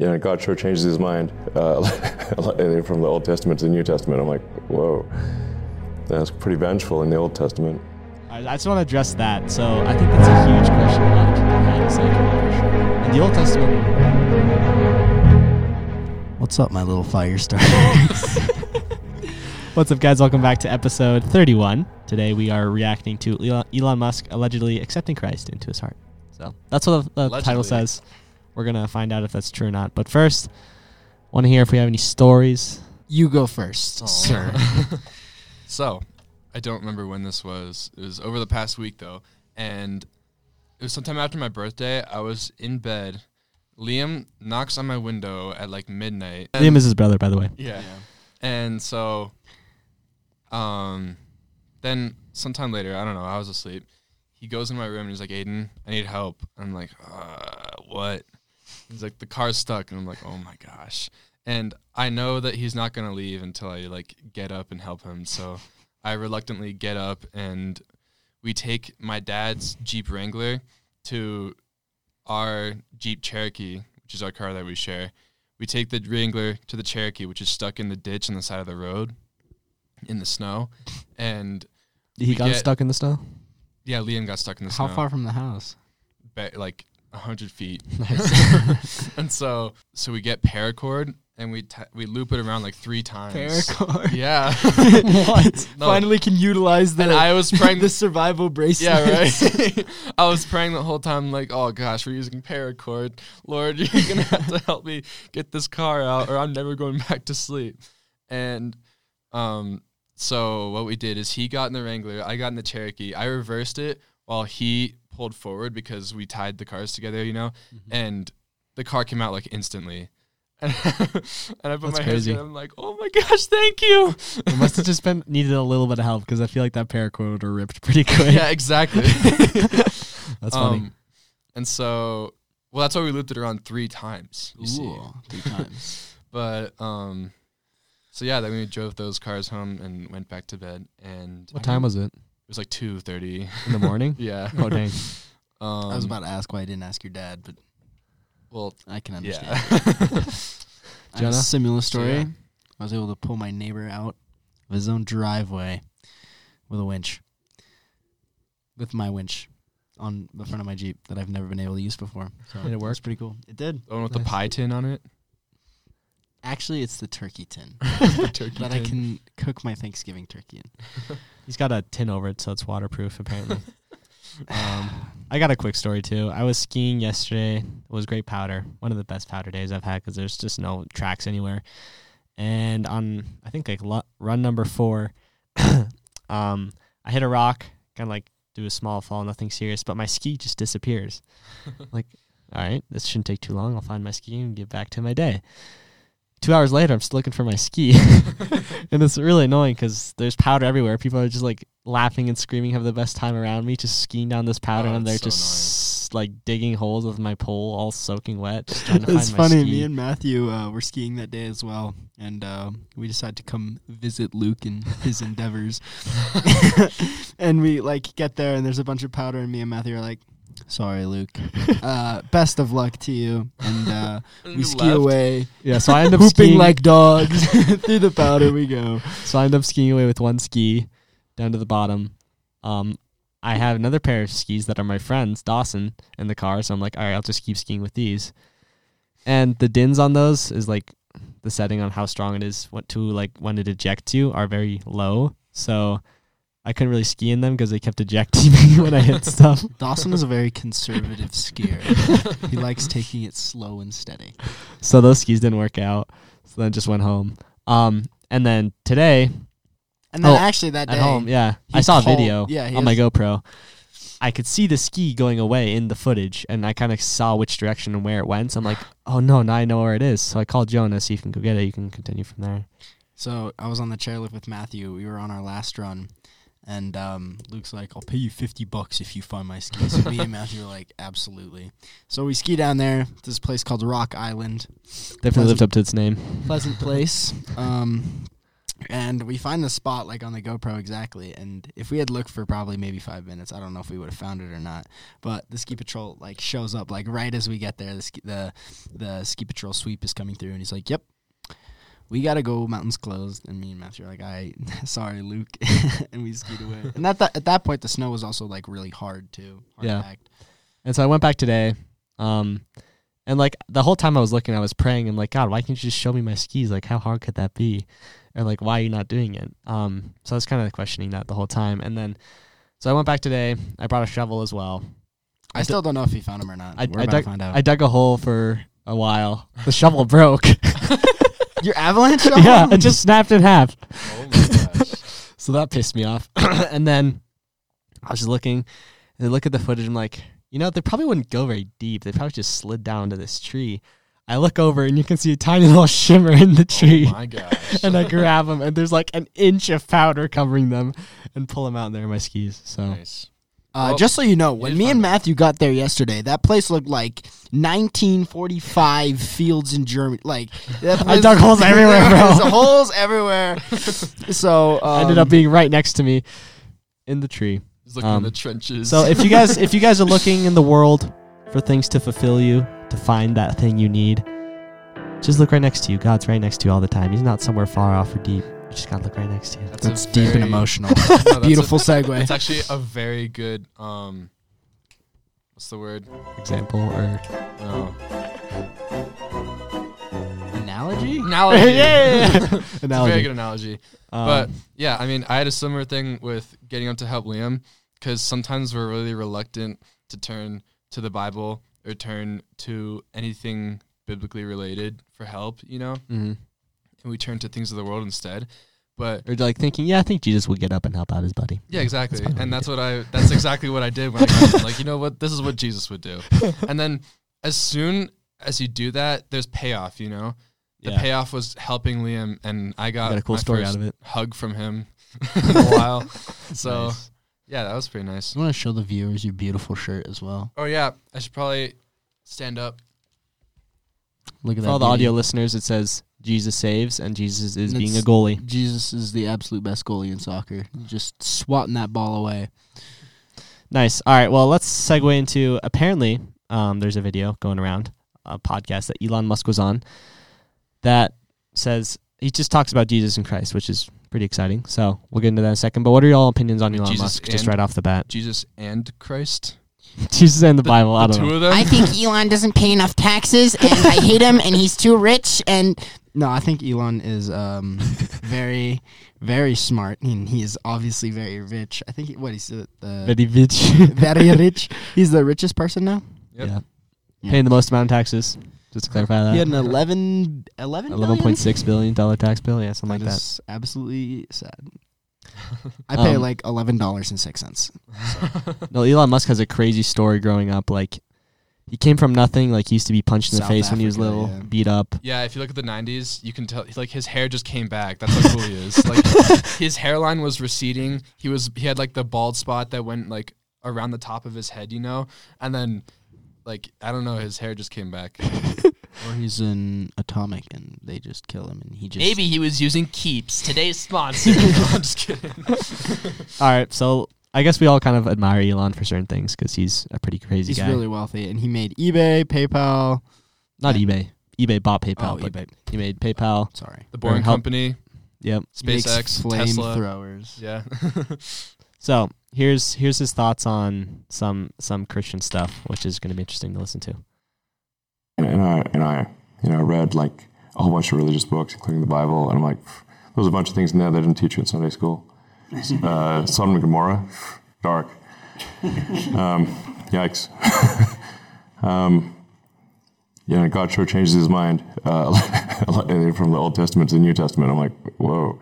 Yeah, God sure changes his mind uh, from the Old Testament to the New Testament. I'm like, whoa, that's pretty vengeful in the Old Testament. I, I just want to address that. So I think that's a huge question a lot of people have. It's like, in the Old Testament, What's up, my little fire starters? What's up, guys? Welcome back to episode 31. Today we are reacting to Elon- Elon Musk allegedly accepting Christ into his heart. So that's what the, the title says. We're going to find out if that's true or not. But first, want to hear if we have any stories. you go first, Aw. sir. so, I don't remember when this was. It was over the past week though, and it was sometime after my birthday. I was in bed. Liam knocks on my window at like midnight. Liam is his brother, by the way. Yeah. And so, um, then sometime later, I don't know, I was asleep. He goes in my room and he's like, Aiden, I need help. I'm like, uh, what? He's like, the car's stuck. And I'm like, oh my gosh. And I know that he's not going to leave until I like get up and help him. So I reluctantly get up and we take my dad's Jeep Wrangler to our Jeep Cherokee, which is our car that we share. We take the Wrangler to the Cherokee, which is stuck in the ditch on the side of the road in the snow. And He got get- stuck in the snow? yeah, Liam got stuck in the How snow. How far from the house? Ba- like a hundred feet. Nice. and so, so we get paracord and we t- we loop it around like three times. Paracord. Yeah. what? No. Finally, can utilize the and I was praying. the survival bracelet. yeah, right. I was praying the whole time, like, oh gosh, we're using paracord. Lord, you're gonna have to help me get this car out, or I'm never going back to sleep. And um, so what we did is he got in the Wrangler, I got in the Cherokee. I reversed it while he pulled forward because we tied the cars together, you know, Mm-hmm. and the car came out like instantly. And, I put That's my hands in. I'm like, oh my gosh, thank you. it must have just been needed a little bit of help because I feel like that paracord ripped pretty quick. yeah, exactly. That's funny. Um, and so, well, that's why we looped it around three times. You see, three times. but um, so yeah, then we drove those cars home and went back to bed. And what time was it? It? was like two thirty. In the morning? yeah. oh, dang. Um, I was about to ask why I didn't ask your dad, but Well, I can yeah. understand. I have a similar story. yeah. I was able to pull my neighbor out of his own driveway with a winch. With my winch on the front of my Jeep that I've never been able to use before. So Did it work? was pretty cool. It did. the one with Nice. the pie tin on it. Actually, it's the turkey tin the turkey that I tin. can cook my Thanksgiving turkey in. He's got a tin over it, so it's waterproof, apparently. um, I got a quick story, too. I was skiing yesterday. It was great powder. One of the best powder days I've had because there's just no tracks anywhere. And on, I think, like lu- run number four, um, I hit a rock, kind of like do a small fall, nothing serious, but my ski just disappears. like, all right, this shouldn't take too long. I'll find my ski and get back to my day. Two hours later, I'm still looking for my ski. and it's really annoying because there's powder everywhere. People are just like laughing and screaming, have the best time around me, just skiing down this powder, Oh, and they're it's so just like digging holes with my pole, all soaking wet, just trying to It's funny. ski. Me and Matthew uh, were skiing that day as well, and uh, we decided to come visit Luke and his endeavors. and we like get there, and there's a bunch of powder, and me and Matthew are like, "Sorry, Luke. Uh, best of luck to you." And uh, we ski left. away, yeah, so I end up pooping skiing like dogs through the powder. We go. So I end up skiing away with one ski down to the bottom. Um, I have another pair of skis that are my friends, Dawson, in the car. So I'm like, all right, I'll just keep skiing with these. And the DINs on those is like the setting on how strong it is, what to like when it ejects you are very low. So I couldn't really ski in them because they kept ejecting me when I hit stuff. Dawson is a very conservative skier. he likes taking it slow and steady. So those skis didn't work out. So then just went home. Um, and then today And then Oh, actually that day at home, yeah, I saw a video yeah, on my GoPro. I could see the ski going away in the footage, and I kind of saw which direction and where it went. So I'm like, oh no, now I know where it is. So I called Jonah, so you can go get it. You can continue from there. So I was on the chairlift with Matthew. We were on our last run, and um, Luke's like, "I'll pay you fifty bucks if you find my skis." So me and Matthew were like, "Absolutely." So we ski down there. to This place called Rock Island, Definitely lived up to its name. pleasant place. Um, and we find the spot like on the GoPro exactly. And if we had looked for probably maybe five minutes, I don't know if we would have found it or not. But the ski patrol like shows up like right as we get there. The ski, the the ski patrol sweep is coming through, and he's like, "Yep." We gotta go. Mountains closed, and me and Matthew are like, "I, sorry, Luke," and we skied away. And at that at that point, the snow was also like really hard too. Hard Yeah. packed. And so I went back today. Um, and like the whole time I was looking, I was praying. I'm like, God, why can't you just show me my skis? Like, how hard could that be? And like, why are you not doing it? Um, so I was kind of questioning that the whole time. And then, so I went back today. I brought a shovel as well. I still don't know if he found him or not. I, I dug, to find out. I dug a hole for a while. The shovel broke. Your avalanche shovel? yeah, it just snapped in half. Oh my gosh. So that pissed me off. and then I was just looking, and I look at the footage. I'm like, you know, they probably wouldn't go very deep. They probably just slid down to this tree. I look over, and you can see a tiny little shimmer in the oh tree. Oh my gosh. and I grab them, and there's like an inch of powder covering them, and pull them out. And there are my skis. So Nice. Uh, Well, just so you know, when me and. Matthew got there yesterday, that place looked like 1945 fields in Germany. Like that I dug holes everywhere, bro. There's holes everywhere. So um, ended up being right next to me in the tree. He's looking Um, in the trenches. So if you guys if you guys are looking in the world for things to fulfill you, to find that thing you need, just look right next to you. God's right next to you all the time. He's not somewhere far off or deep. You just gotta look right next to you. that's, that's deep and emotional. No, that's a- Beautiful segue. It's actually a very good um what's the word? Example or No. Analogy? Analogy. yeah, It's a very analogy. good analogy. Um, but yeah, I mean, I had a similar thing with getting up to help Liam because sometimes we're really reluctant to turn to the Bible or turn to anything biblically related for help, you know, mhm. and we turn to things of the world instead. But or like thinking, yeah, I think Jesus would get up and help out his buddy. yeah, exactly, That's and that's what I. That's exactly what I did when I got like, you know what? This is what Jesus would do. And then as soon as you do that, there's payoff. You know, the Yeah. payoff was helping Liam, and I got, Got a cool story out of it. hug from him in a while. So Nice. yeah, that was pretty nice. I want to show the viewers your beautiful shirt as well. Oh yeah, I should probably stand up. Look at for that. all the audio listeners, it says Jesus saves and Jesus is And being a goalie. Jesus is the absolute best goalie in soccer. Just swatting that ball away. Nice. All right. Well, let's segue into apparently um, there's a video going around a podcast that Elon Musk was on that says he just talks about Jesus and Christ, which is pretty exciting. So we'll get into that in a second. But what are your all opinions on Elon Jesus Musk just right off the bat? Jesus and Christ. Jesus and the Bible. I don't two know. of them. I think Elon doesn't pay enough taxes, and I hate him, and he's too rich. And No, I think Elon is um, very, very smart, and he is obviously very rich. I think he, what he's the, the Very rich. very rich. He's the richest person now. Yep. Yeah. Yeah. Paying the most amount of taxes. Just to clarify that. He had an 11, 11 Eleven point six billion dollar tax bill. Yeah, something like that. is absolutely sad. I pay Um, like eleven dollars and six cents. No, Elon Musk has a crazy story growing up. Like, he came from nothing. Like, he used to be punched in the South face when he was Africa, little, yeah. beat up. Yeah, if you look at the '90s, you can tell like his hair just came back. That's how cool he is. Like his hairline was receding. He was he had like the bald spot that went like around the top of his head, you know, and then like I don't know, his hair just came back. Or he's an atomic, and they just kill him, and he just maybe he was using Keeps, today's sponsor. I'm just kidding. All right, so I guess we all kind of admire Elon for certain things because he's a pretty crazy he's guy. really wealthy, and he made eBay, PayPal. Not eBay. eBay bought PayPal, Oh, but eBay. he made PayPal. Sorry, The Boring help- Company, Yep. He makes SpaceX, Tesla. flamethrowers. Yeah. So here's here's his thoughts on some some Christian stuff, which is going to be interesting to listen to. And, and I and I you know read like a whole bunch of religious books, including the Bible, and I'm like, there's a bunch of things in there they didn't teach you in Sunday school. Uh, Sodom and Gomorrah, dark. Um, yikes. um, yeah, God sure changes his mind uh, from the Old Testament to the New Testament. I'm like, whoa,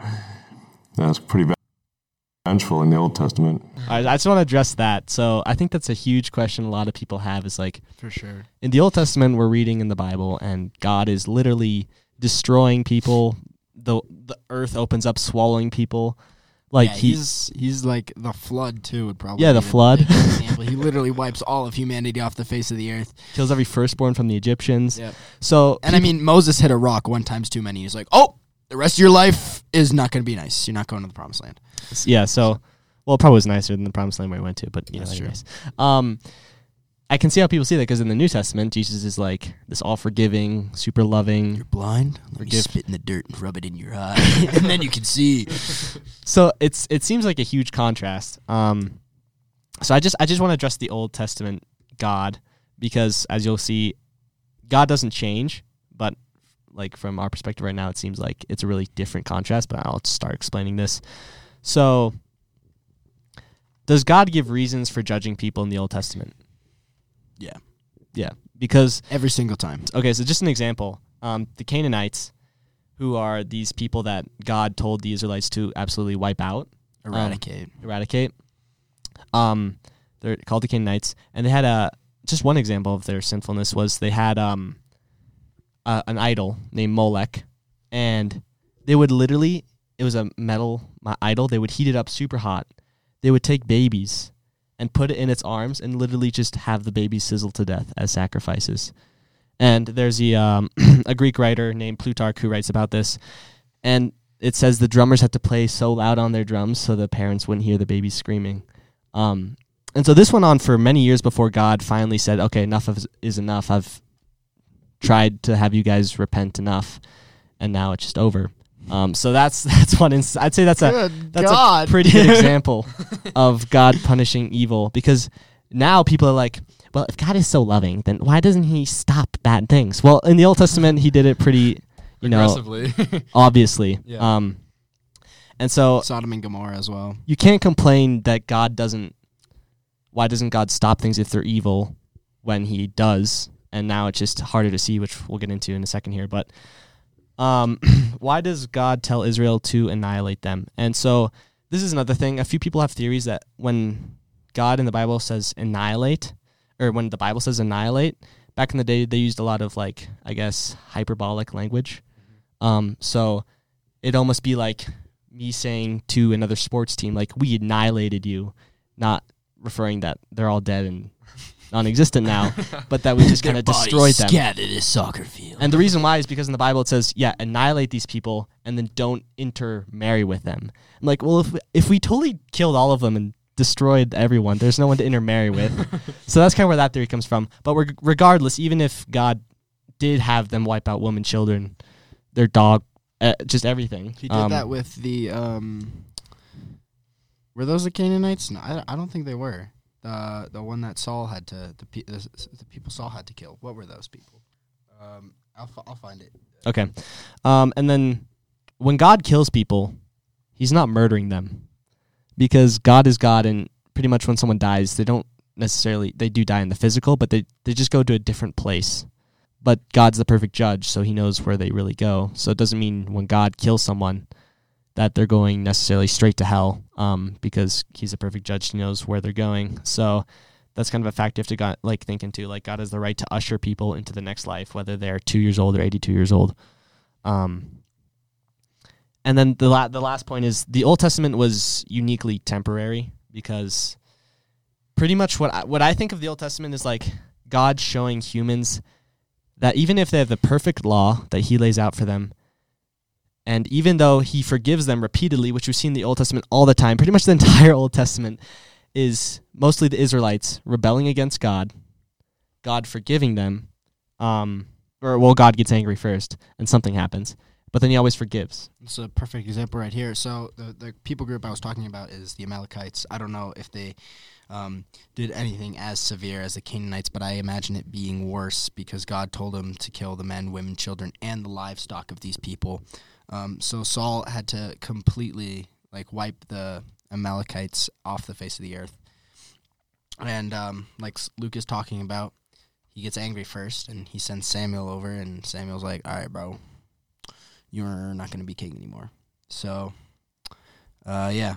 that's pretty vengeful in the Old Testament. I, I just want to address that. So I think that's a huge question a lot of people have. Is like For sure. in the Old Testament, we're reading in the Bible, and God is literally destroying people. the The earth opens up, swallowing people. Like yeah, he, he's he's like the flood too. Would probably Yeah, the be flood. example. he literally wipes all of humanity off the face of the earth. kills every firstborn from the Egyptians. Yep. So And I mean, Moses hit a rock one time's too many. He's like, oh, the rest of your life is not going to be nice. You're not going to the promised land. yeah. So, well, it probably was nicer than the promised land where we went to, but you That's know, true. anyways. Um, I can see how people see that because in the New Testament, Jesus is like this all forgiving, super loving. You're blind. Let me spit in the dirt and rub it in your eye, and then you can see. So it's it seems like a huge contrast. Um, so I just I just want to address the Old Testament God because as you'll see, God doesn't change, but like from our perspective right now, it seems like it's a really different contrast. But I'll start explaining this. So, does God give reasons for judging people in the Old Testament? Yeah. Yeah, because Every single time. okay, so just an example. Um, the Canaanites, who are these people that God told the Israelites to absolutely wipe out, Eradicate. eradicate. Um, they're called the Canaanites, and they had a just one example of their sinfulness was they had um uh, an idol named Molech, and they would literally it was a metal mi- idol. They would heat it up super hot. They would take babies and put it in its arms and literally just have the babies sizzle to death as sacrifices. And there's a um, a Greek writer named Plutarch who writes about this, and it says the drummers had to play so loud on their drums so the parents wouldn't hear the babies screaming. Um, and so this went on for many years before God finally said, "Okay, enough is enough. I've tried to have you guys repent enough, and now it's just over." Um, so that's that's one. Ins- I'd say that's a that's God. a pretty good example of God punishing evil because now people are like, well, if God is so loving, then why doesn't He stop bad things? Well, in the Old Testament, He did it pretty, you know, obviously. Yeah. Um, and so Sodom and Gomorrah as well. you can't complain that God doesn't. Why doesn't God stop things if they're evil when He does? And now it's just harder to see, which we'll get into in a second here. But um, why does God tell Israel to annihilate them? And so this is another thing. A few people have theories that when God in the Bible says annihilate, or when the Bible says annihilate, back in the day they used a lot of like I guess hyperbolic language. Um, so it'd almost be like me saying to another sports team, like we annihilated you, not referring that they're all dead and non-existent now, but that we just kind of destroyed them. Scattered a soccer field. And the reason why is because in the Bible it says, yeah, annihilate these people and then don't intermarry with them. I'm like, well, if we, if we totally killed all of them and destroyed everyone, there's no one to intermarry with. so that's kind of where that theory comes from. But reg- regardless, even if God did have them wipe out women, children, their dog, uh, just everything. He did um, that with the. Um, were those the Canaanites? No, I, I don't think they were. The the one that Saul had to the, pe- the the people Saul had to kill. What were those people? Um, I'll fi- I'll find it. Okay. Um, and then when God kills people, he's not murdering them because God is God, and pretty much when someone dies, they don't necessarily they do die in the physical, but they they just go to a different place. But God's the perfect judge, so He knows where they really go. So it doesn't mean when God kills someone that they're going necessarily straight to hell, um, because He's a perfect judge. He knows where they're going. So that's kind of a fact you have to got, like think into. Like God has the right to usher people into the next life, whether they're two years old or eighty-two years old. Um, and then the la- the last point is the Old Testament was uniquely temporary because pretty much what I, what I think of the Old Testament is like God showing humans that even if they have the perfect law that He lays out for them, and even though He forgives them repeatedly, which we see in the Old Testament all the time, pretty much the entire Old Testament is mostly the Israelites rebelling against God, God forgiving them, um, or well, God gets angry first and something happens, but then He always forgives. It's a perfect example right here. So the the people group I was talking about is the Amalekites. I don't know if they um, did anything as severe as the Canaanites, but I imagine it being worse because God told them to kill the men, women, children, and the livestock of these people. Um, so Saul had to completely like wipe the Amalekites off the face of the earth. And um, like Luke is talking about, he gets angry first, and he sends Samuel over, and Samuel's like, "All right, bro, you're not going to be king anymore." So, uh, yeah,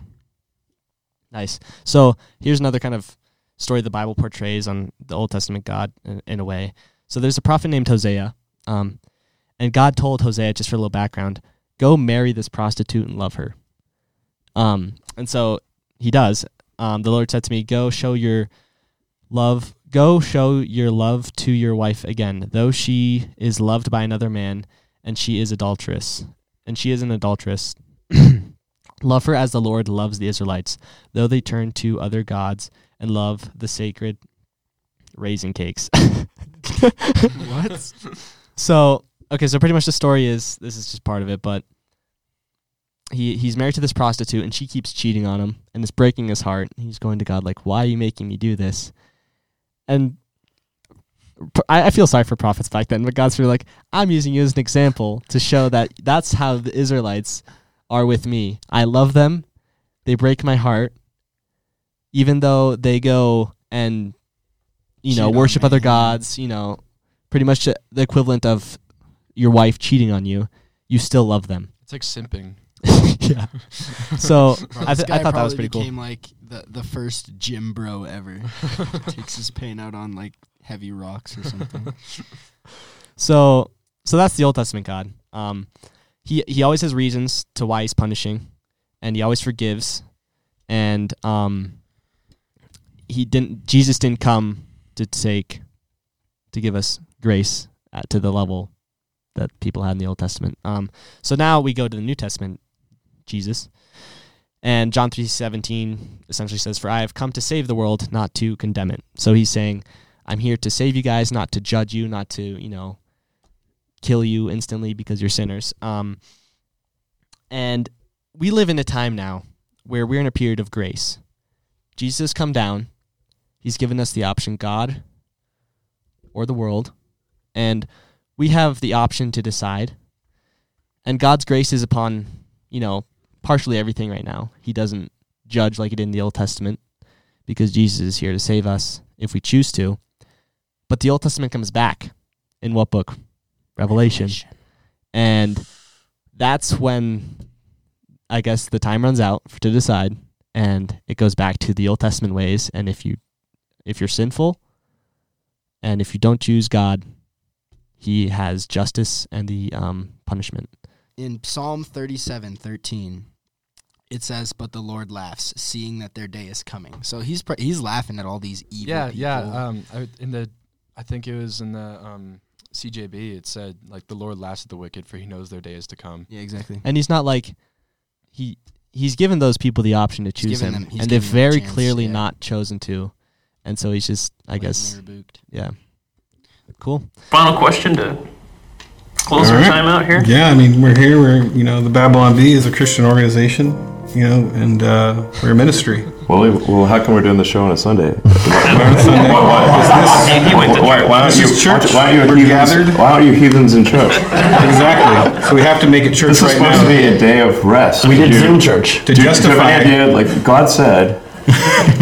Nice. So here's another kind of story the Bible portrays on the Old Testament God in, in a way. So there's a prophet named Hosea, um, and God told Hosea, just for a little background, go marry this prostitute and love her. Um, and so he does. Um, the Lord said to me, go show your love, go show your love to your wife again, though she is loved by another man, and she is adulteress, and she is an adulteress. Love her as the Lord loves the Israelites, though they turn to other gods and love the sacred raisin cakes. what? So okay, so pretty much the story is this is just part of it, but he he's married to this prostitute and she keeps cheating on him and it's breaking his heart. He's going to God like, "Why are you making me do this?" And I, I feel sorry for prophets back then, but God's really like, "I'm using you as an example to show that that's how the Israelites are with me. I love them. They break my heart, even though they go and you know Cheat worship other gods. You know, pretty much the equivalent of your wife cheating on you. You still love them. It's like simping. yeah. So Bro, I, th- I thought that was probably pretty cool. became like the the first gym bro ever. Takes his pain out on like heavy rocks or something. So so that's the Old Testament God. Um, he he always has reasons to why he's punishing, and he always forgives, and um, he didn't. Jesus didn't come to take to give us grace at, to the level that people had in the Old Testament. Um, so now we go to the New Testament, Jesus. And John 3:17 essentially says for I have come to save the world not to condemn it. So he's saying I'm here to save you guys, not to judge you, not to, you know, kill you instantly because you're sinners. Um, and we live in a time now where we're in a period of grace. Jesus has come down. He's given us the option God or the world. And we have the option to decide. And God's grace is upon, you know, partially everything right now. He doesn't judge like he did in the Old Testament because Jesus is here to save us if we choose to. But the Old Testament comes back in what book? Revelation. And that's when I guess the time runs out for, to decide and it goes back to the Old Testament ways and if you if you're sinful and if you don't choose God, he has justice and the um, punishment. In Psalm thirty-seven thirteen, it says, "But the Lord laughs, seeing that their day is coming." So he's pr- he's laughing at all these evil Yeah, people. yeah. Um, I, in the, I think it was in the um, CJB. It said like the Lord laughs at the wicked, for He knows their day is to come. yeah, exactly. And he's not like he he's given those people the option to choose him, them- and they've given them a very chance, clearly yeah. not chosen to, and so he's just I guess Rebuked. yeah, cool. Final question to close All our right. time out here. Yeah, I mean, we're here. We're, you know, the Babylon Bee is a Christian organization, you know, and uh, we're a ministry. Well, we- well, how come we're doing the show on a Sunday? Sunday. He, he went to Why, why aren't This you? church. Why aren't you heathens? gathered. Why aren't you heathens in church? Exactly. So we have to make it church This is right supposed to be a day of rest. We did Zoom church. to Do you, do you have justify. any idea? Like God said,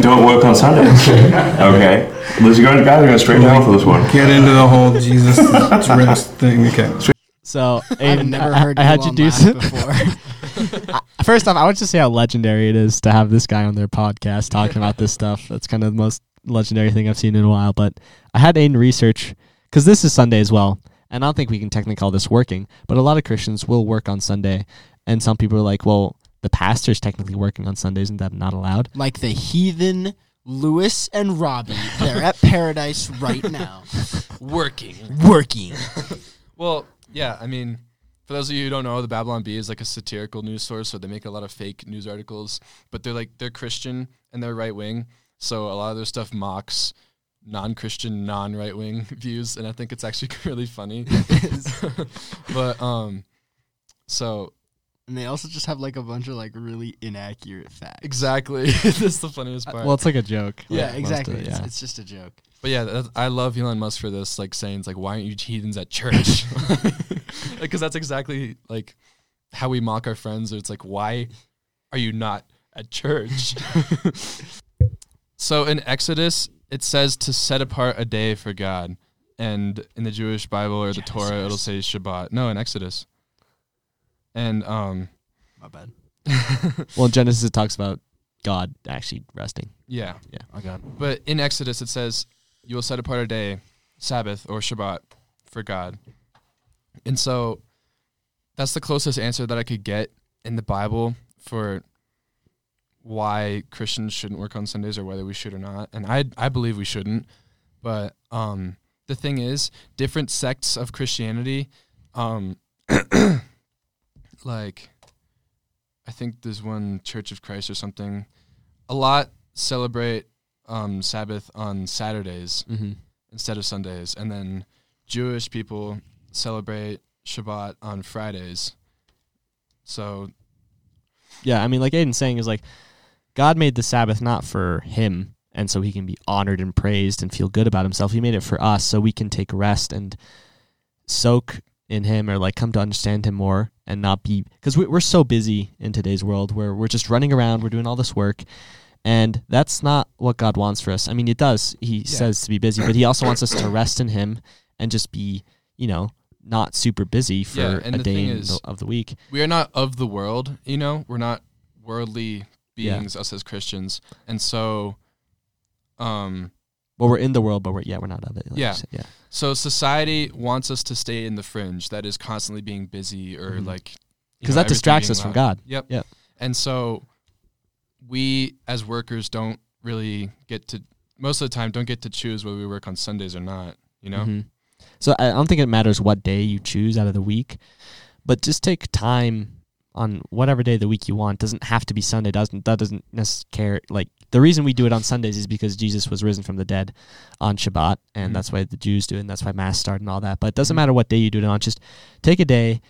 don't work on Sundays. Okay, Liz, you're going, guys are going straight down for this one. Get into the whole Jesus rest thing. Okay. So I've Aiden, never I, heard I had you do laugh some, before. First off, I want to say how legendary it is to have this guy on their podcast talking about this stuff. That's kind of the most legendary thing I've seen in a while. But I had Aiden research because this is Sunday as well, and I don't think we can technically call this working. But a lot of Christians will work on Sunday, and some people are like, "Well, the pastor's technically working on Sundays, and that not allowed?" like the heathen Lewis and Robbie. They're at paradise right now, Working. working. Well, yeah. I mean, for those of you who don't know, the Babylon Bee is like a satirical news source, so they make a lot of fake news articles. But they're like they're Christian and they're right wing, so a lot of their stuff mocks non-Christian, non-right wing views, and I think it's actually really funny. but um, so And they also just have like a bunch of like really inaccurate facts. exactly, that's the funniest uh, part. Well, it's like a joke. Yeah, like, exactly. it, yeah. it's just a joke. But yeah, that, I love Elon Musk for this, like saying, it's like, why aren't you heathens at church? Because that's exactly like how we mock our friends. Or it's like, why are you not at church? so in Exodus, it says to set apart a day for God, and in the Jewish Bible or the Torah, it'll say Shabbat. No, in Exodus. And um, My bad. Well, in Genesis, it talks about God actually resting. yeah, Yeah. Oh God. But in Exodus, it says, You will set apart a day, Sabbath or Shabbat, for God. And so that's the closest answer that I could get in the Bible for why Christians shouldn't work on Sundays or whether we should or not. And I I believe we shouldn't. But um the thing is, different sects of Christianity, um like I think there's one Church of Christ or something. A lot celebrate um, Sabbath on Saturdays Mm-hmm. instead of Sundays, and then Jewish people celebrate Shabbat on Fridays. So Yeah, I mean, like Aiden's saying, is like God made the Sabbath not for him, and so he can be honored and praised and feel good about himself. He made it for us, so we can take rest and soak in him, or like come to understand him more, and not be because we, we're so busy in today's world where we're just running around, we're doing all this work. And that's not what God wants for us. I mean, it does. He says to be busy, but He also wants us to rest in Him and just be, you know, not super busy for Yeah, and a the day is- of the week. we are not of the world, you know. We're not worldly Yeah. beings, us as Christians, and so, um, Well, we're in the world, but we're yeah, we're not of it. like Yeah. said, yeah. so society wants us to stay in the fringe. That is constantly being busy or Mhm. like Because that distracts us from. God. Yep. Yep. And so we as workers don't really get to most of the time don't get to choose whether we work on Sundays or not, you know? Mhm. So I don't think it matters what day you choose out of the week, but just take time on whatever day of the week you want. Doesn't have to be Sunday. Doesn't that doesn't necessarily like the reason we do it on Sundays is because Jesus was risen from the dead on Shabbat, and Mhm. that's why the Jews do it, and that's why Mass started and all that. But it doesn't matter what day you do it on. Just take a day,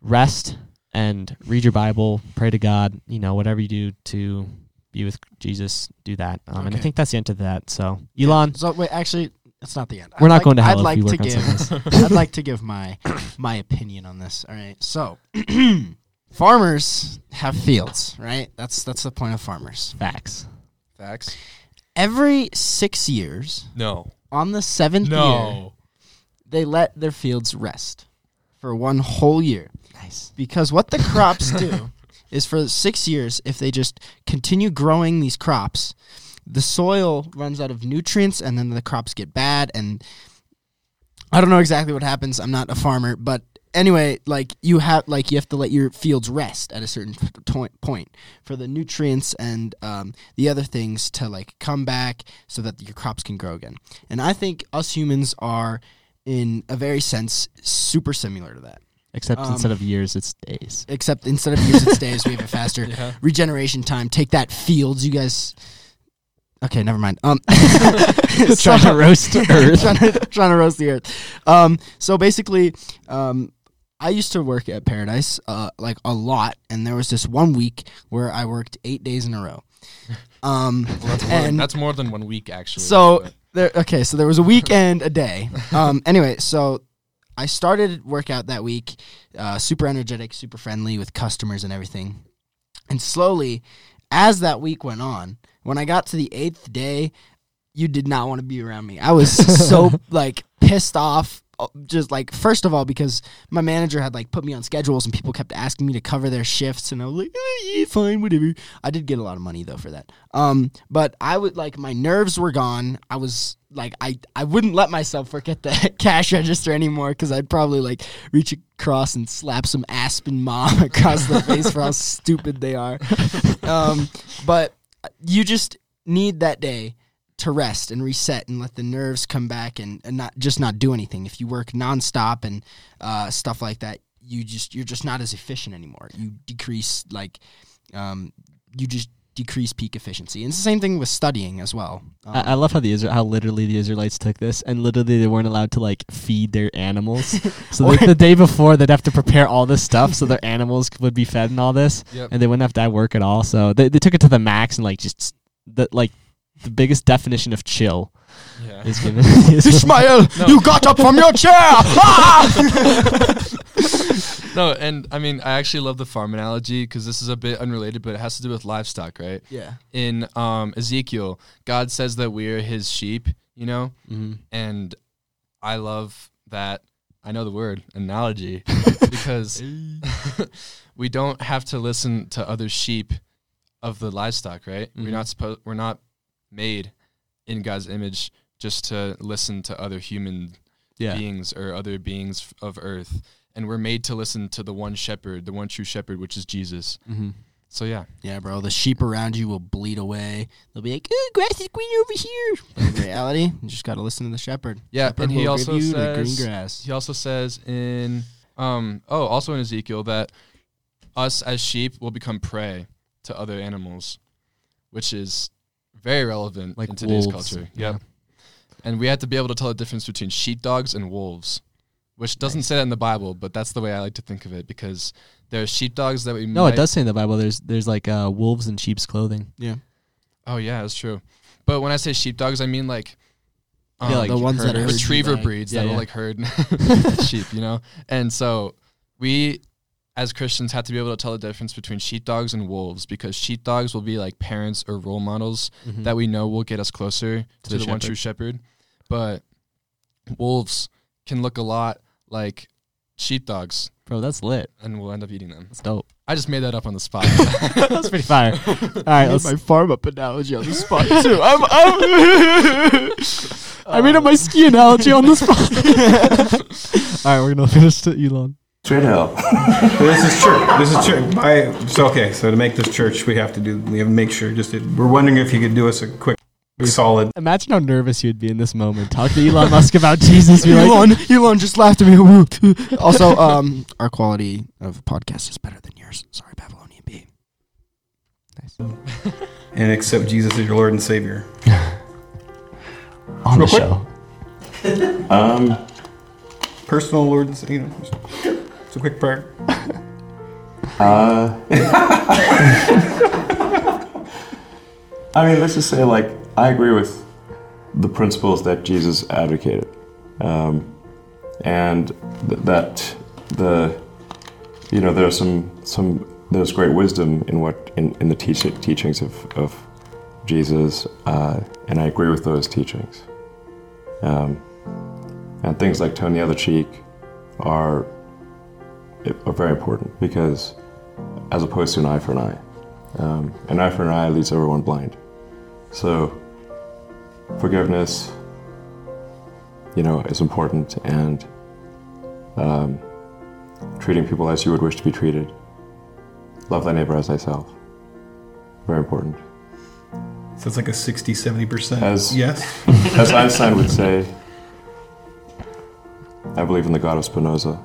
rest, and read your Bible, pray to God. You know, whatever you do to be with Jesus, do that. Um, And I think that's the end of that. So, Elon, So wait, actually, it's not the end. we're I'd not like- going to hell I'd like to give. I'd like to give my my opinion on this. All right. So, farmers have fields, right? That's that's the point of farmers. Facts. Facts. Every six years, No. on the seventh year, No. they let their fields rest for one whole year. Nice. Because what the crops do is for six years, if they just continue growing these crops, the soil runs out of nutrients and then the crops get bad. And I don't know exactly what happens. I'm not a farmer, but anyway, like you have, like you have to let your fields rest at a certain point for the nutrients and um, the other things to like come back so that your crops can grow again. And I think us humans are, in a very sense, super similar to that Except Um, instead of years, it's days. except instead of years it's days we have a faster Yeah. regeneration time take that fields you guys okay never mind um Trying to roast Earth. trying, to, trying to roast the earth um so basically um I used to work at Paradise uh like a lot and there was this one week where I worked 8 days in a row. Um Well, that's, more, and that's more than one week actually. so but- there okay so there was a weekend a day. Um anyway so i started workout that week uh, super energetic super friendly with customers and everything. And slowly as that week went on when i got to the eighth day you did not want to be around me. I was so like pissed off just like first of all because my manager had like put me on schedules and people kept asking me to cover their shifts and i was like eh, yeah, fine whatever. I did get a lot of money though for that. Um but i would like my nerves were gone. I was like i i wouldn't let myself forget the cash register anymore because i'd probably like reach across and slap some aspen mom across the face for how stupid they are. Um but you just need that day to rest and reset and let the nerves come back and, and not just not do anything. If you work nonstop and uh, stuff like that, you just you're just not as efficient anymore. You decrease like um, you just decrease peak efficiency. And it's the same thing with studying as well. Um, I, I love how the how literally the Israelites took this, and literally they weren't allowed to like feed their animals. so the day before, they'd have to prepare all this stuff so their animals would be fed and all this, Yep. and they wouldn't have to work at all. So they they took it to the max and like just the like the biggest definition of chill yeah. is given. is- Ishmael, No. you got up from your chair. Ah! no, and I mean, I actually love the farm analogy because this is a bit unrelated, but it has to do with livestock, right? yeah. In um, Ezekiel, God says that we are His sheep, you know, Mhm. and I love that. I know the word analogy because we don't have to listen to other sheep of the livestock, right? We're Mhm. not supposed. We're not made in God's image just to listen to other human Yeah. beings or other beings of earth. And we're made to listen to the one shepherd, the one true shepherd, which is Jesus. Mhm. So yeah, Yeah, bro. The sheep around you will bleed away. They'll be like, "Ooh, grass is green over here." But in reality, you just got to listen to the shepherd. Yeah, Shepherd and he also the green grass. he also says in um oh also in Ezekiel that us as sheep will become prey to other animals, which is very relevant Like in today's wolves, culture. yeah. And we had to be able to tell the difference between sheepdogs and wolves, which doesn't say that in the Bible, but that's the way I like to think of it because there are sheepdogs that we No, might, it does say in the Bible. There's there's like uh, wolves in sheep's clothing. Yeah. Oh yeah, that's true. But when I say sheepdogs, I mean like, um, Yeah, like the ones that are retriever breeds Yeah, that yeah. will like herd sheep, you know. And so we, as Christians, have to be able to tell the difference between sheepdogs and wolves because sheepdogs will be like parents or role models Mhm. that we know will get us closer to, the the, one true shepherd. But wolves can look a lot like sheepdogs, Bro, that's lit. and we'll end up eating them. That's dope. I just made that up on the spot. that's pretty fire. All right, let's. my farm up analogy on the spot too. I'm, I'm I made up my ski analogy on the spot. All right, we're gonna finish to Elon. Straight hell. Well, this is church. This is church. By, so okay, so to make this church, we have to do. We have to make sure. Just we're wondering if you could do us a quick, solid. Imagine how nervous you'd be in this moment. Talk to Elon Musk about Jesus. Be like, Elon, Elon just laughed at me. also, um, our quality of podcast is better than yours. Sorry, Babylonian Bee. Nice. and accept Jesus as your Lord and Savior. On Real the quick. show. Um, Personal Lord and Savior. You know, just- it's a quick prayer. Uh, I mean, let's just say, like, I agree with the principles that Jesus advocated, um, and th- that the, you know, there's some some there's great wisdom in what in, in the teach- teachings of of Jesus, uh, and I agree with those teachings. Um, and things like turn the other cheek are are very important because as opposed to an eye for an eye. Um, an eye for an eye leaves everyone blind. So, forgiveness, you know, is important, and um, treating people as you would wish to be treated. Love thy neighbor as thyself. Very important. So it's like a 60, 70%. As- yes. As Einstein would say, I believe in the God of Spinoza.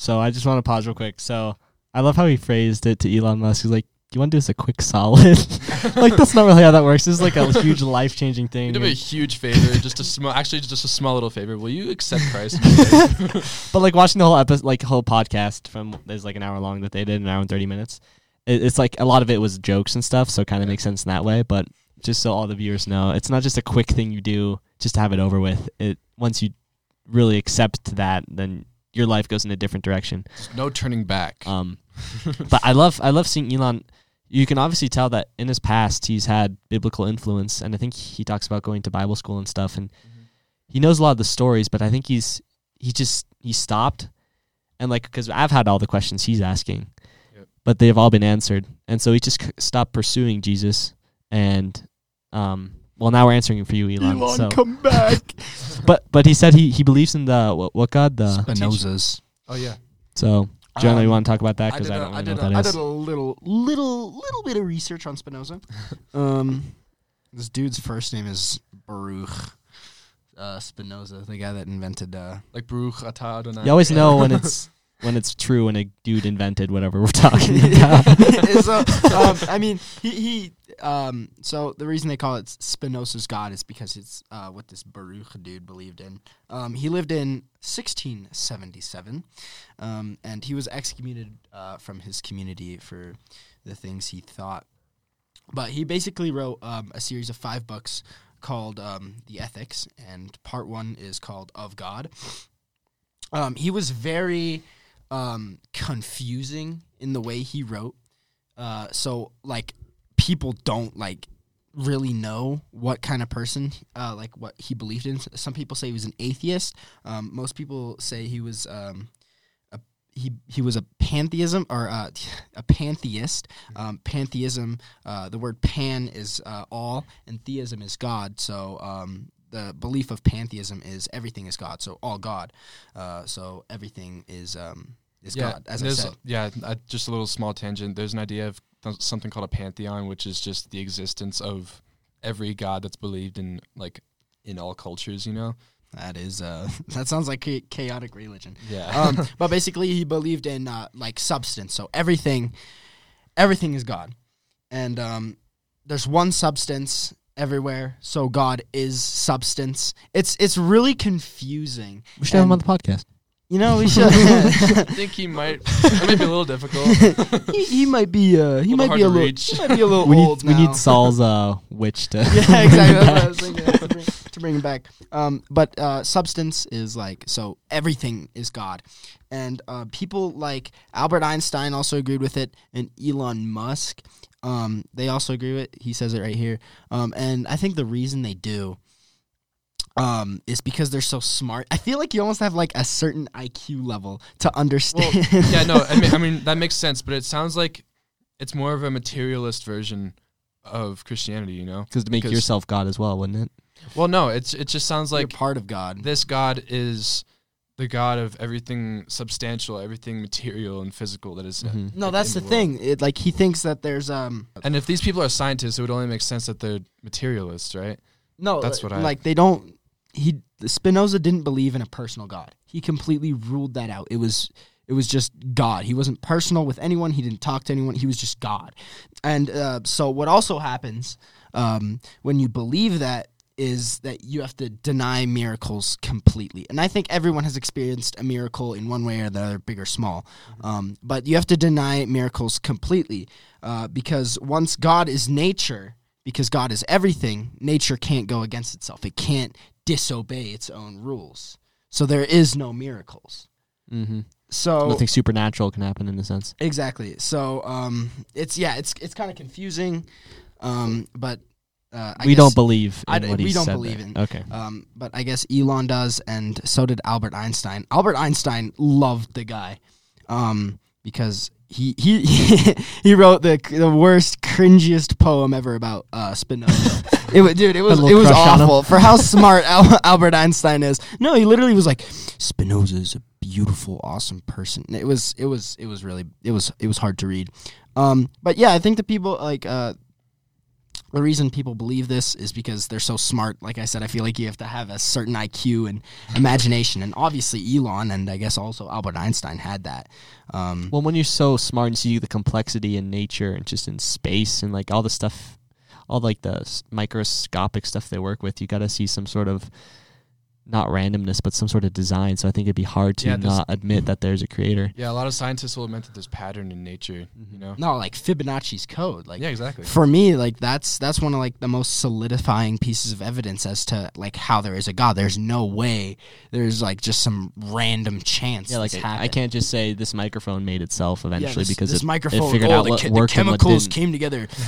So I just want to pause real quick. So I love how he phrased it to Elon Musk. He's like, you want to do this a quick solid?" like that's not really how that works. This is like a huge life changing thing. You do me a huge favor, just a small, actually just a small little favor. Will you accept Christ? But like watching the whole episode, like whole podcast from there's like an hour long that they did, an hour and thirty minutes. It, it's like a lot of it was jokes and stuff, so it kind of makes sense in that way. But just so all the viewers know, it's not just a quick thing you do just to have it over with. It once you really accept that, then your life goes in a different direction. There's no turning back. Um, but I love I love seeing Elon. You can obviously tell that in his past he's had biblical influence, and I think he talks about going to Bible school and stuff, and he knows a lot of the stories. But I think he's he just he stopped, and like because I've had all the questions he's asking, Yep. but they've all been answered, and so he just stopped pursuing Jesus, and um. Well, now we're answering for you, Elon. Elon, so, come back. but but he said he, he believes in the what, what God the Spinoza's. oh yeah. so Jonah, Um, you want to talk about that because I, I, a- don't I really did know a- what I that is. did a little, little, little bit of research on Spinoza. Um, this dude's first name is Baruch uh, Spinoza, the guy that invented. Uh, Like Baruch Atah Adonai. You always know when it's when it's true when a dude invented whatever we're talking about. uh, um, I mean, he, he um, so the reason they call it Spinoza's God is because it's uh, what this Baruch dude believed in. Um, he lived in 1677, um, and he was excommunicated uh, from his community for the things he thought. But he basically wrote um, a series of five books called um, The Ethics, and part one is called Of God. Um, he was very um, confusing in the way he wrote. Uh, so like people don't like really know what kind of person uh, like what he believed in. Some people say he was an atheist. Um, most people say he was um, a, he he was a pantheism or uh, a pantheist. Um, pantheism. Uh, the word pan is uh, all, and theism is God. So um, the belief of pantheism is everything is God. So all God. Uh, so everything is um, is yeah, God. As and I said. Yeah, uh, just a little small tangent. There's an idea of th- something called a pantheon, which is just the existence of every god that's believed in, like in all cultures. You know, That is uh that sounds like cha- chaotic religion. Yeah. Um but basically he believed in uh like substance. So everything everything is God. And um there's one substance everywhere. So God is substance. It's it's really confusing. We should have him on the podcast. You know, we should I think he might. That might be a little difficult. he, he might be uh he Little might be a little he might be a little We old need we now. need Saul's uh witch to yeah, exactly. That's what I was thinking to bring, to bring him back. Um, but uh, substance is like so everything is God, and uh, people like Albert Einstein also agreed with it, and Elon Musk, um, they also agree with. it. He says it right here, um, and I think the reason they do. Um, is because they're so smart. I feel like you almost have like a certain IQ level to Well, understand. yeah, no, I mean, I mean that makes sense, but it sounds like it's more of a materialist version of Christianity, you know? because to make Because- yourself God as well, wouldn't it? Well, no, it's it just sounds You're like part of God. this God is the God of everything substantial, everything material and physical that is. Mhm. No, that's in the world. thing. It, like he thinks that there's um And if these people are scientists, it would only make sense that they're materialists, right? No, That's what I- like. They don't. He Spinoza didn't believe in a personal God. He completely ruled that out. It was it was just God. He wasn't personal with anyone. He didn't talk to anyone. He was just God. And uh, so what also happens um, when you believe that is that you have to deny miracles completely. And I think everyone has experienced a miracle in one way or the other, big or small. Um, but you have to deny miracles completely uh, because once God is nature, because God is everything, nature can't go against itself. It can't disobey its own rules. So there is no miracles. Mm-hmm. So Nothing supernatural can happen in a sense. Exactly. So um, it's yeah, it's it's kind of confusing, um, but uh, I we don't believe in I d- what he we don't said believe there. in- Okay. Um, but I guess Elon does, and so did Albert Einstein. Albert Einstein loved the guy, um, because he he he wrote the the worst, cringiest poem ever about uh, Spinoza. it was, dude, it was it was crush on him. awful for how smart Al- Albert Einstein is. No, he literally was like, Spinoza is a beautiful, awesome person. It was it was it was really it was it was hard to read. Um, but yeah, I think the people like uh, the reason people believe this is because they're so smart. Like I said, I feel like you have to have a certain IQ and imagination, and obviously Elon and I guess also Albert Einstein had that. Um, Well, when you're so smart and see the complexity in nature and just in space and like all the stuff, all like the microscopic stuff they work with, you got to see some sort of not randomness, but some sort of design. So I think it'd be hard to Yeah, not admit that there's a creator. Yeah, a lot of scientists will admit that there's pattern in nature, you know? no, like Fibonacci's code. Like Yeah, exactly. for me, like that's that's one of like the most solidifying pieces of evidence as to like how there is a God. There's no way there's like just some random chance. Yeah, like this I, I can't just say this microphone made itself Yeah, eventually this, because this it, microphone, it figured oh, out the, what the worked what chemicals came together.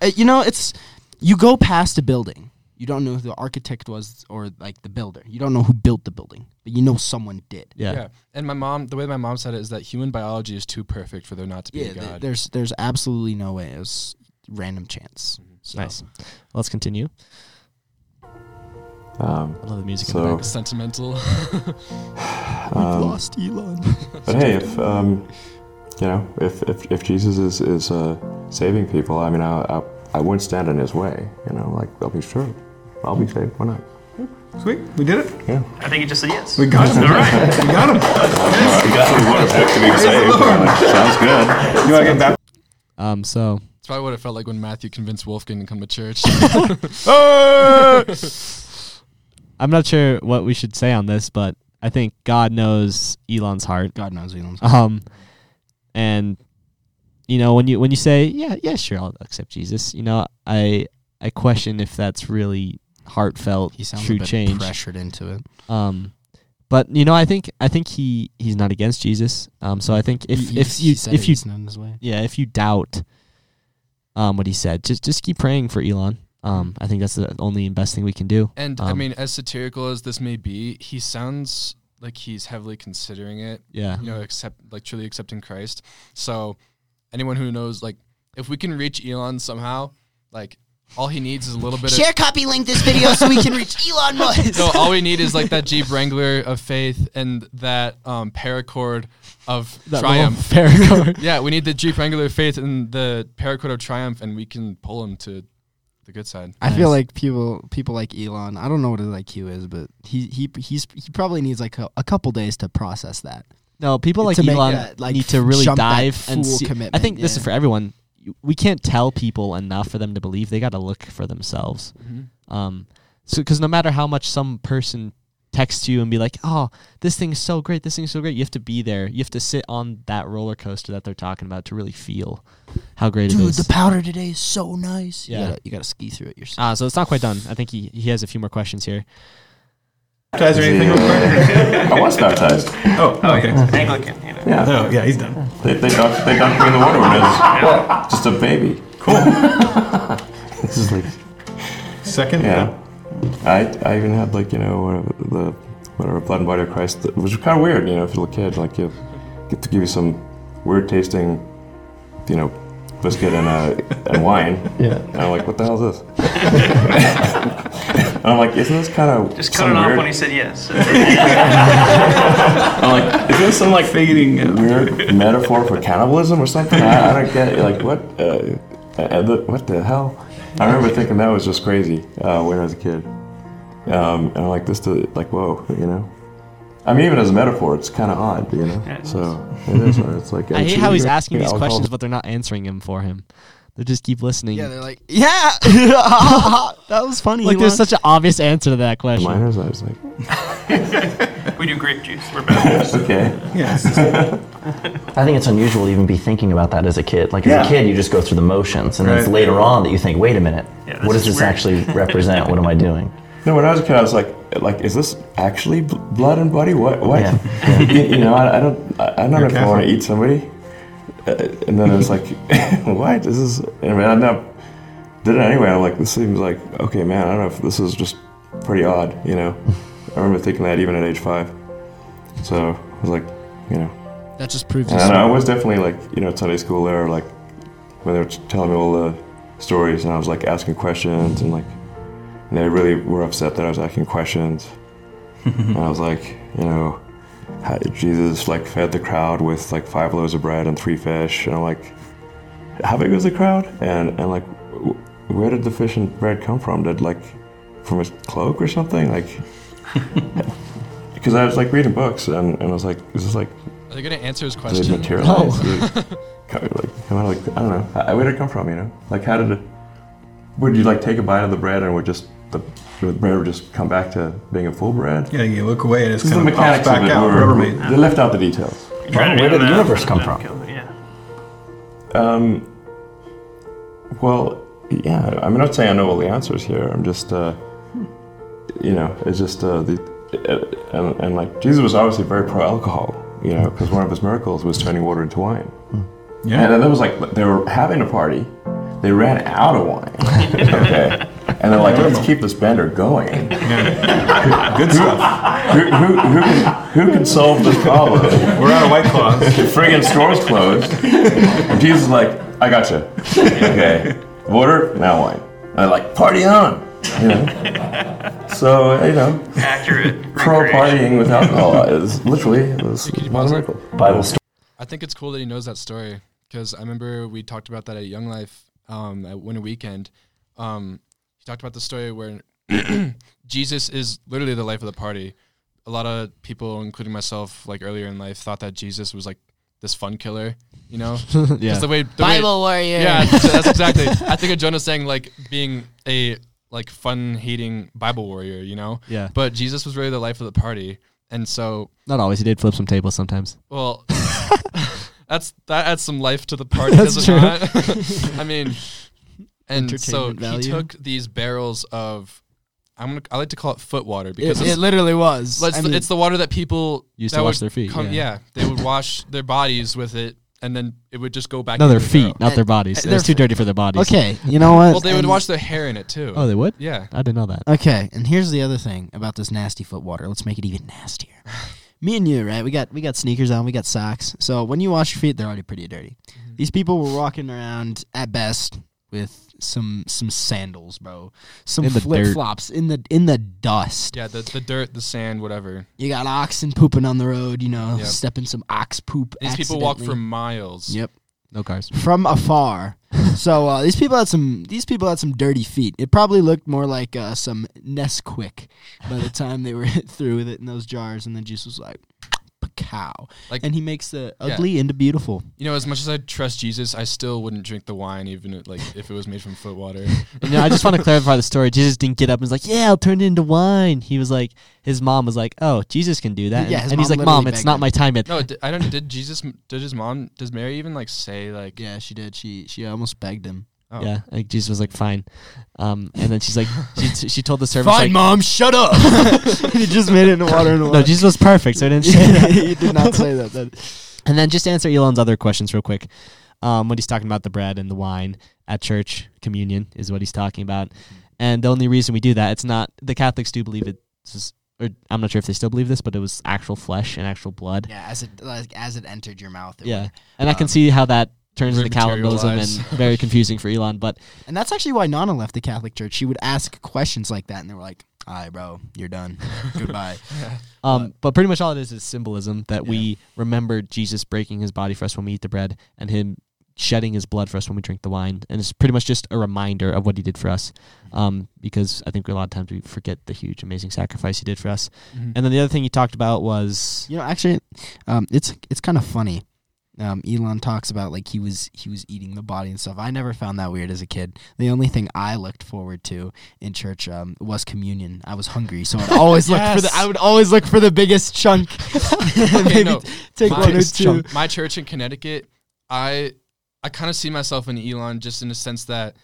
Uh, you know, it's you go past a building. You don't know who the architect was or like the builder. You don't know who built the building, but you know someone did. Yeah. Yeah. And my mom, the way my mom said it is that human biology is too perfect for there not to be Yeah, a th- God. there's there's absolutely no way. It was random chance. So. Nice. Let's continue. Um, I love the music in So- the back. Sentimental. um, lost Elon. But hey, if um, you know, if if, if Jesus is is uh, saving people, I mean, I, I I wouldn't stand in his way. You know, like I'll be sure, I'll be saved. Why not? Sweet, we did it. Yeah. I think he just said yes. We got him. All right. We got him. You got me what to be saved. Sounds good. You want to get back? Um, so It's probably what it felt like when Matthew convinced Wolfgang to come to church. I'm not sure what we should say on this, but I think God knows Elon's heart. God knows Elon's. heart. Um, and you know when you when you say yeah yeah sure I'll accept Jesus, you know I I question if that's really heartfelt He sounds true a bit change. pressured into it. Um, but you know I think I think he he's not against Jesus. Um, so I think if He- if you if you he's not in his way. yeah if you doubt um what he said, just just keep praying for Elon. Um, I think that's the only and best thing we can do. and I Um, mean, as satirical as this may be, he sounds like he's heavily considering it. Yeah. You know, accept like truly accepting Christ. So anyone who knows, like, if we can reach Elon somehow, like, all he needs is a little bit of Share copy link this video so we can reach Elon Musk. of. No, all we need is like that Jeep Wrangler of faith and that um, paracord of That triumph. paracord. Yeah, we need the Jeep Wrangler of faith and the paracord of triumph, and we can pull him to the good side. I feel like people people like Elon. I don't know what his IQ is, but he he he's he probably needs like a, a couple days to process that. No, people like To make Elon that, like, need to really jump that dive and full see. I commitment, think this is yeah. for everyone. You- We can't tell people enough for them to believe. They got to look for themselves. Um, so because no matter how much some person texts you and be like, "Oh, this thing is so great. This thing is so great," you have to be there. You have to sit on that roller coaster that they're talking about to really feel how great it is. Dude, the powder today is so nice. Yeah. You gotta, you gotta ski through it yourself. Ah, so it's not quite done. I think he he has a few more questions here. Baptized or anything real? I was baptized. Oh, oh okay. Anglican, you know. Yeah. Oh, yeah, he's done. They, they, dunked, they dunked me in the water when I was just a baby. Cool. this is like, Second? yeah. I, I even had like, you know, whatever, the whatever blood and body of Christ, which was kind of weird, you know, if you're a kid, like you get to give you some weird tasting, you know, biscuit and uh, and wine. Yeah. And I'm like, what the hell is this? and I'm like, isn't this kind of Just cut it off when he said yes. I'm like, is this some like Fading out. weird metaphor for cannibalism or something? I, I don't get it. Like, what? Uh, uh, the, what the hell? I remember thinking that was just crazy uh, when I was a kid. Um, and I'm like, this, to, like, whoa, you know? I mean, even as a metaphor, it's kind of odd, you know? Yeah, it so, it is. It's like, I hate how he's asking these alcohol- questions, but they're not answering him for him. They just keep listening. Yeah, they're like, yeah, that was funny. like Elon. there's such an obvious answer to that question. minors, I was like, we do grape juice. We're Baptists. okay. Yes. I think it's unusual to even be thinking about that as a kid. Like as Yeah. a kid, you just go through the motions, and then it's later on that you think, "Wait a minute, Yeah, what does this weird." actually represent? What am I doing?" No, when I was a kid, I was like, like, is this actually bl- blood and body? What? What? Yeah. you, you know, I, I don't, I, I don't know if I want to eat somebody. Uh, and then I was like, what? This is, I mean, I never did it anyway. I'm like, this seems like, okay, man, I don't know if this is just pretty odd, you know? I remember thinking that even at age five. So I was like, you know, that just proves. and I was definitely like, you know, at Sunday school there, like, when they were telling me all the stories, and I was like asking questions, and like, and they really were upset that I was asking questions. and I was like, you know, Jesus like fed the crowd with like five loaves of bread and three fish, and I'm like, how big was the crowd? And and like, where did the fish and bread come from? Did like from his cloak or something? Like, because I was like reading books, and, and I was like, is this like Are they gonna answer his did it question? materialize? Did it come, like, come out like I don't know. Where did it come from? You know, like how did it? Would you like take a bite of the bread and would just the, the bread would just come back to being a full bread? Yeah, you look away and it's This is the kind of pops mechanics of back it. out, were- Rubbermaid. They left out the details. You where did the that, universe come from? kill it, Yeah. Um, well, yeah. I'm not saying I know all the answers here. I'm just, uh, you know, it's just uh, the uh, and, and like Jesus was obviously very pro alcohol. You know, because one of his miracles was turning water into wine. Yeah. And then there was like they were having a party, they ran out of wine. okay. And they're like, let's keep this bender going. Good stuff. Who, who, who, can, who can solve this problem? We're out of White Claws. The friggin' store's closed. And Jesus is like, I got you. Okay. Water, now wine. And they're like, party on. You know? So, you know, Accurate. pro recreation. partying with alcohol is literally it was Could you one miracle. Bible story. I think it's cool that he knows that story because I remember we talked about that at Young Life um, at Winter Weekend. Um, he talked about the story where Jesus is literally the life of the party. A lot of people, including myself, like earlier in life, thought that Jesus was like this fun killer, you know? yeah. The way, the way Bible warrior. yeah, that's that's exactly. I think of Jonah saying like being a like fun hating Bible warrior, you know. Yeah. But Jesus was really the life of the party, and so Not always. He did flip some tables sometimes. well, that's that adds some life to the party, That's does it true. not? I mean, and so Entertainment he took these barrels of. I'm gonna. I like to call it foot water because it it's, literally was. it's, I the, mean, it's the water that people Used that to wash their feet, Come, yeah. yeah. they would wash their bodies with it, and then it would just go back. No, their the feet, barrel. not their bodies. they're It's too dirty for their bodies. okay, you know what? Well, they would wash their hair in it too. Oh, they would? yeah. I didn't know that. Okay, and here's the other thing about this nasty foot water. Let's make it even nastier. Me and you, right? We got we got sneakers on, we got socks. So when you wash your feet, they're already pretty dirty. Mm-hmm. These people were walking around at best with some some sandals, bro. Some In the flip dirt. flops in the in the dust. Yeah, the, the dirt, the sand, whatever. You got oxen pooping on the road, you know, Yep. stepping some ox poop. These people walk for miles. Yep. No cars. From afar, so uh, these people had some these people had some dirty feet. It probably looked more like uh, some Nesquik by the time they were through with it in those jars, and the juice was like, "Cow," Like- and he makes the Yeah. ugly into beautiful. You know, as much as I trust Jesus, I still wouldn't drink the wine, even if, like if it was made from foot water. You know, I just want to clarify the story. Jesus didn't get up and was like, "Yeah, I'll turn it into wine." He was like, his mom was like, "Oh, Jesus can do that." And, Yeah, his and he's like, "Mom, it's not him." my time yet." No, d- I don't. Did Jesus? Did his mom? Does Mary even like say like? Yeah, she did. She she almost begged him. Oh. Yeah, like Jesus was like, "Fine," um, and then she's like, she, she told the servants like, mom, shut up. he just made it into water and "No, Jesus was perfect, so I didn't say that." he did not say that. that. And then just to answer Elon's other questions real quick. Um, when he's talking about the bread and the wine at church, communion is what he's talking about. And the only reason we do that, it's not the Catholics do believe it. or I'm not sure if they still believe this, but it was actual flesh and actual blood. Yeah, as it like, as it entered your mouth. it Yeah. would- And I can um, see how that turns very into cannibalism and very confusing for Elon. But And that's actually why Nana left the Catholic Church. She would ask questions like that, and they were like, "All right, bro, you're done. Goodbye." um, but pretty much all it is is symbolism that we remember Jesus breaking his body for us when we eat the bread and him shedding his blood for us when we drink the wine. And it's pretty much just a reminder of what he did for us. Um, because I think a lot of times we forget the huge, amazing sacrifice he did for us. Mhm. And then the other thing he talked about was You know, actually, um, it's it's kind of funny. Um, Elon talks about like he was he was eating the body and stuff. I never found that weird as a kid. The only thing I looked forward to in church um, was communion. I was hungry, so I'd always look for the I would always look for the biggest chunk. Okay, no. take My- one or two. My church in Connecticut, I I kind of see myself in Elon just in the sense that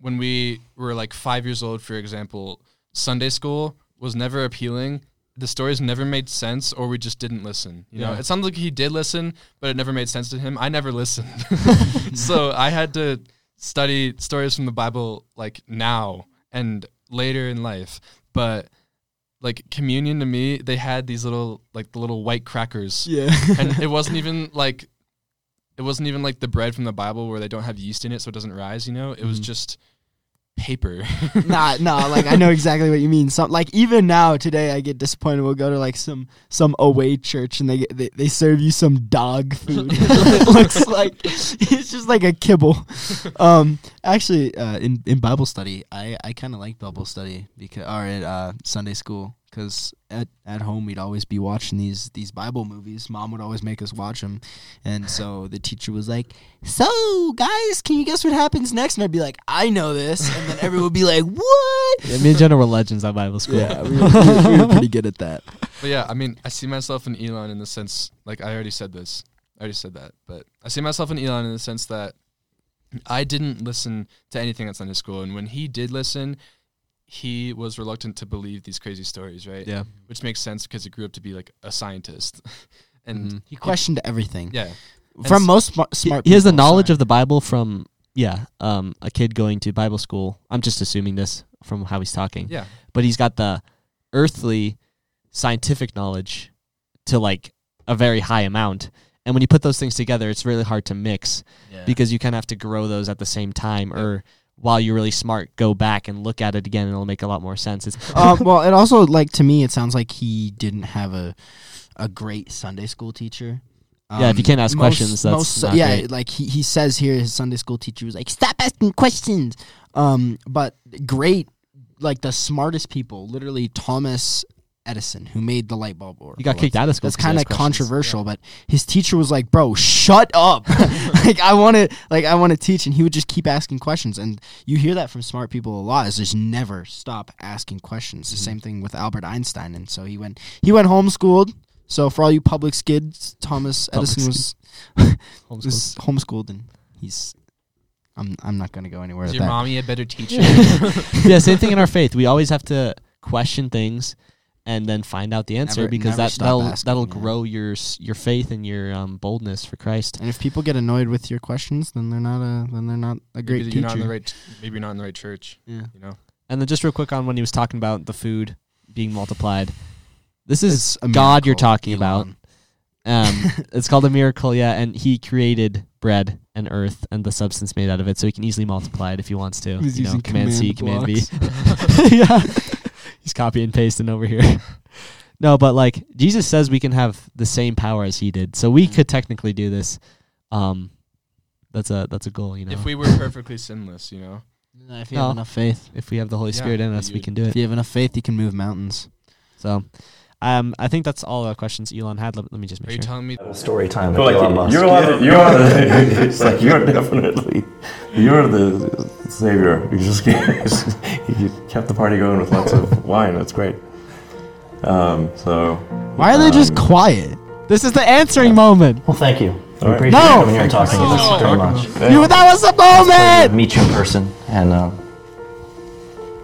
when we were like five years old, for example, Sunday school was never appealing. The stories never made sense, or we just didn't listen. You know, it sounded like he did listen, but it never made sense to him. I never listened, so I had to study stories from the Bible like now and later in life. But like communion to me, they had these little like the little white crackers Yeah, and it wasn't even like it wasn't even like the bread from the Bible where they don't have yeast in it so it doesn't rise, you know? It was Mhm. just paper. nah, nah. Like I know exactly what you mean. Some like even now today, I get disappointed. We'll go to like some some away church and they get, they, they serve you some dog food. it looks like it's just like a kibble. Um, actually, uh, in in Bible study, I I kind of like Bible study because or at uh, Sunday school because at at home we'd always be watching these these Bible movies. Mom would always make us watch them, and so the teacher was like, "So guys, can you guess what happens next?" And I'd be like, "I know this," and then everyone would be like, "What?" yeah, me and Jenna were legends at Bible school. Yeah, we were, we were- we were pretty good at that. but yeah, I mean, I see myself in Elon in the sense like I already said this. I already said that, but I see myself in Elon in the sense that I didn't listen to anything that's at Sunday school and when he did listen, he was reluctant to believe these crazy stories, right? Yeah. Which makes sense because he grew up to be like a scientist. and Mhm. He questioned everything. yeah. From s- most sma- He, smart. he has the knowledge sorry. of the Bible from yeah, um, a kid going to Bible school. I'm just assuming this from how he's talking. Yeah. but he's got the earthly scientific knowledge to like a very high amount. And when you put those things together, it's really hard to mix because you kind of have to grow those at the same time. Or while you're really smart, go back and look at it again, and it'll make a lot more sense. It's um, well, it also like to me, it sounds like he didn't have a a great Sunday school teacher. Yeah, if you can't ask questions, that's most, not yeah. great. Like he, he says here, his Sunday school teacher was like, "Stop asking questions." Um, but great, like the smartest people, literally Thomas Edison, who made the light bulb. Or he got kicked out of school. That's 'cause he kind of asked questions. controversial, but his teacher was like, "Bro, shut up! like I want to, like I want to teach," and he would just keep asking questions. And you hear that from smart people a lot: is just never stop asking questions. Mm-hmm. The same thing with Albert Einstein, and so he went, he went homeschooled. So for all you public skids, Thomas Public Edison was Homeschooled. was homeschooled, and he's. I'm I'm not gonna go anywhere Is with your that. mommy a better teacher? yeah, same thing in our faith. We always have to question things and then find out the answer Never- because never that that'll asking, that'll yeah. grow your your faith and your um, boldness for Christ. And if people get annoyed with your questions, then they're not a then they're not a great maybe teacher. you're not in the right. Maybe you're not in the right church. yeah. You know. And then just real quick on when he was talking about the food being multiplied. This is a God you're miracle, talking about. Um, it's called a miracle, yeah. And he created bread and earth and the substance made out of it, so he can easily multiply it if he wants to. He's you know, using command C, command command B. yeah, he's copy and pasting over here. no, but like Jesus says, we can have the same power as he did, so we could technically do this. Um, that's a that's a goal. You know, If we were perfectly sinless, you know. If you No. have enough faith, if we have the Holy Yeah, Spirit in us, we can do it. if you have enough faith, you can move mountains. So, um, I think that's all the questions Elon had. Let, let me just Are make you sure. telling me? Story time with But Elon Musk. you're the, you're the, it's like you're definitely you're the savior. You just you kept the party going with lots of wine. That's great. Um, so Why are they just um, quiet? This is the answering moment. well, thank you. All We right. appreciate No! you coming here and talking to us very much. You, that was the moment. to meet you in person, and uh,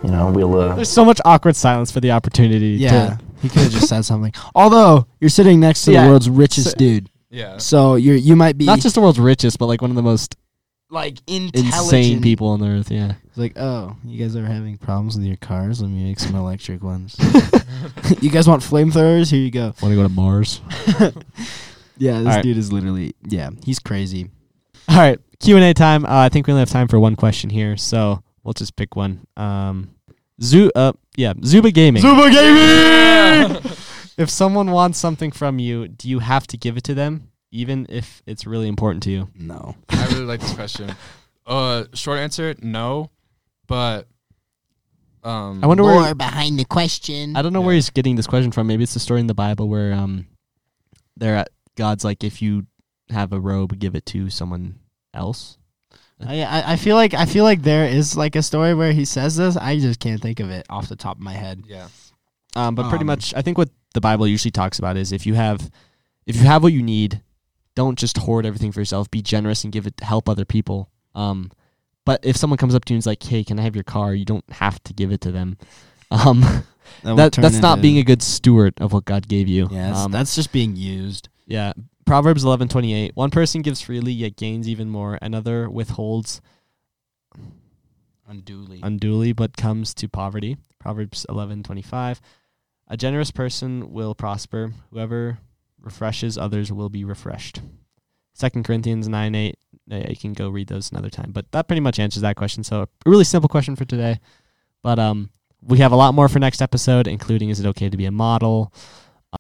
you know we'll. Uh, There's so much awkward silence for the opportunity. Yeah, To, he could have just said something. Although you're sitting next to Yeah. the world's richest So- dude, Yeah. so you you might be not just the world's richest, but like one of the most like insane intelligent people on the earth. Yeah. It's like, oh, you guys are having problems with your cars? Let me make some electric ones. you guys want flamethrowers? Here you go. Want to go to Mars? Yeah, this Alright. dude is literally yeah, he's crazy. All right, Q and A time. Uh, I think we only have time for one question here, so we'll just pick one. Um, Zoo, uh, yeah, Zuba Gaming. Zuba Gaming! if someone wants something from you, do you have to give it to them, even if it's really important to you? No. I really like this question. Uh, short answer, no, but um, I wonder More where. behind the question. I don't know where he's getting this question from. Maybe it's the story in the Bible where um, they're at God's like, if you have a robe, give it to someone else. I, I feel like I feel like there is like a story where he says this. I just can't think of it off the top of my head. yeah, Um, but pretty Um, much, I think what the Bible usually talks about is if you have, if you have what you need, don't just hoard everything for yourself. Be generous and give it to help other people. Um, but if someone comes up to you and is like, "Hey, can I have your car?" You don't have to give it to them. Um, That, that that's not being a good steward of what God gave you. yeah. That's, um, that's just being used. yeah. Proverbs eleven twenty eight. One person gives freely yet gains even more. Another withholds Unduly. unduly but comes to poverty. Proverbs eleven twenty five. A generous person will prosper. Whoever refreshes others will be refreshed. Second Corinthians nine eight. Uh, You can go read those another time. But that pretty much answers that question. So a really simple question for today. But um we have a lot more for next episode, including is it okay to be a model?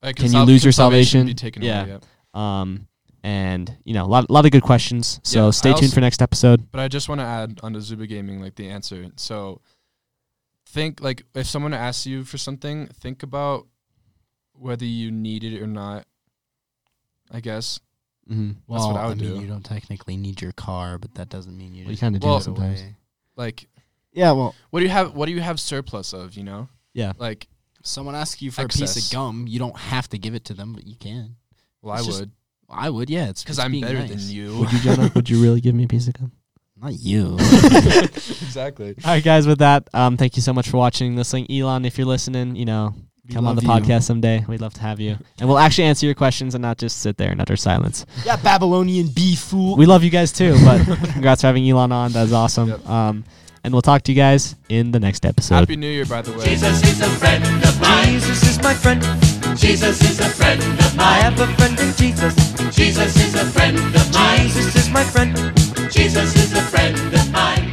Like, Can you sal- lose your salvation salvation? Yeah. away, Um and you know, a lot lot of good questions. So Yeah, I stay tuned also- for next episode. But I just want to add onto Zuba Gaming like the answer. So think like if someone asks you for something, think about whether you need it or not. I guess. Mm-hmm. well, what I would mean, do. you don't technically need your car, but that doesn't mean you. Well, you just kind of do Well- it sometimes. away. Like Yeah, well, what do you have what do you have surplus of, you know? Yeah. Like someone asks you for a piece of gum, you don't have to give it to them, but you can. Well I It's just- would I would, yeah. It's because it's I'm being better nice. than you. Would you, Jonah? would you really give me a piece of gum? Not you. exactly. All right, guys. With that, um, thank you so much for watching, listening. Elon, if you're listening, you know, We come on the love you. podcast someday. We'd love to have you, and we'll actually answer your questions and not just sit there in utter silence. yeah, Babylonian bee fool. We love you guys too, but congrats for having Elon on. That was awesome. Yep. Um, and we'll talk to you guys in the next episode. Happy New Year, by the way. Jesus is a friend of mine. Jesus is my friend. Jesus is a friend of mine. I have a friend in Jesus. Jesus is a friend of mine. Jesus is my friend. Jesus is a friend of mine.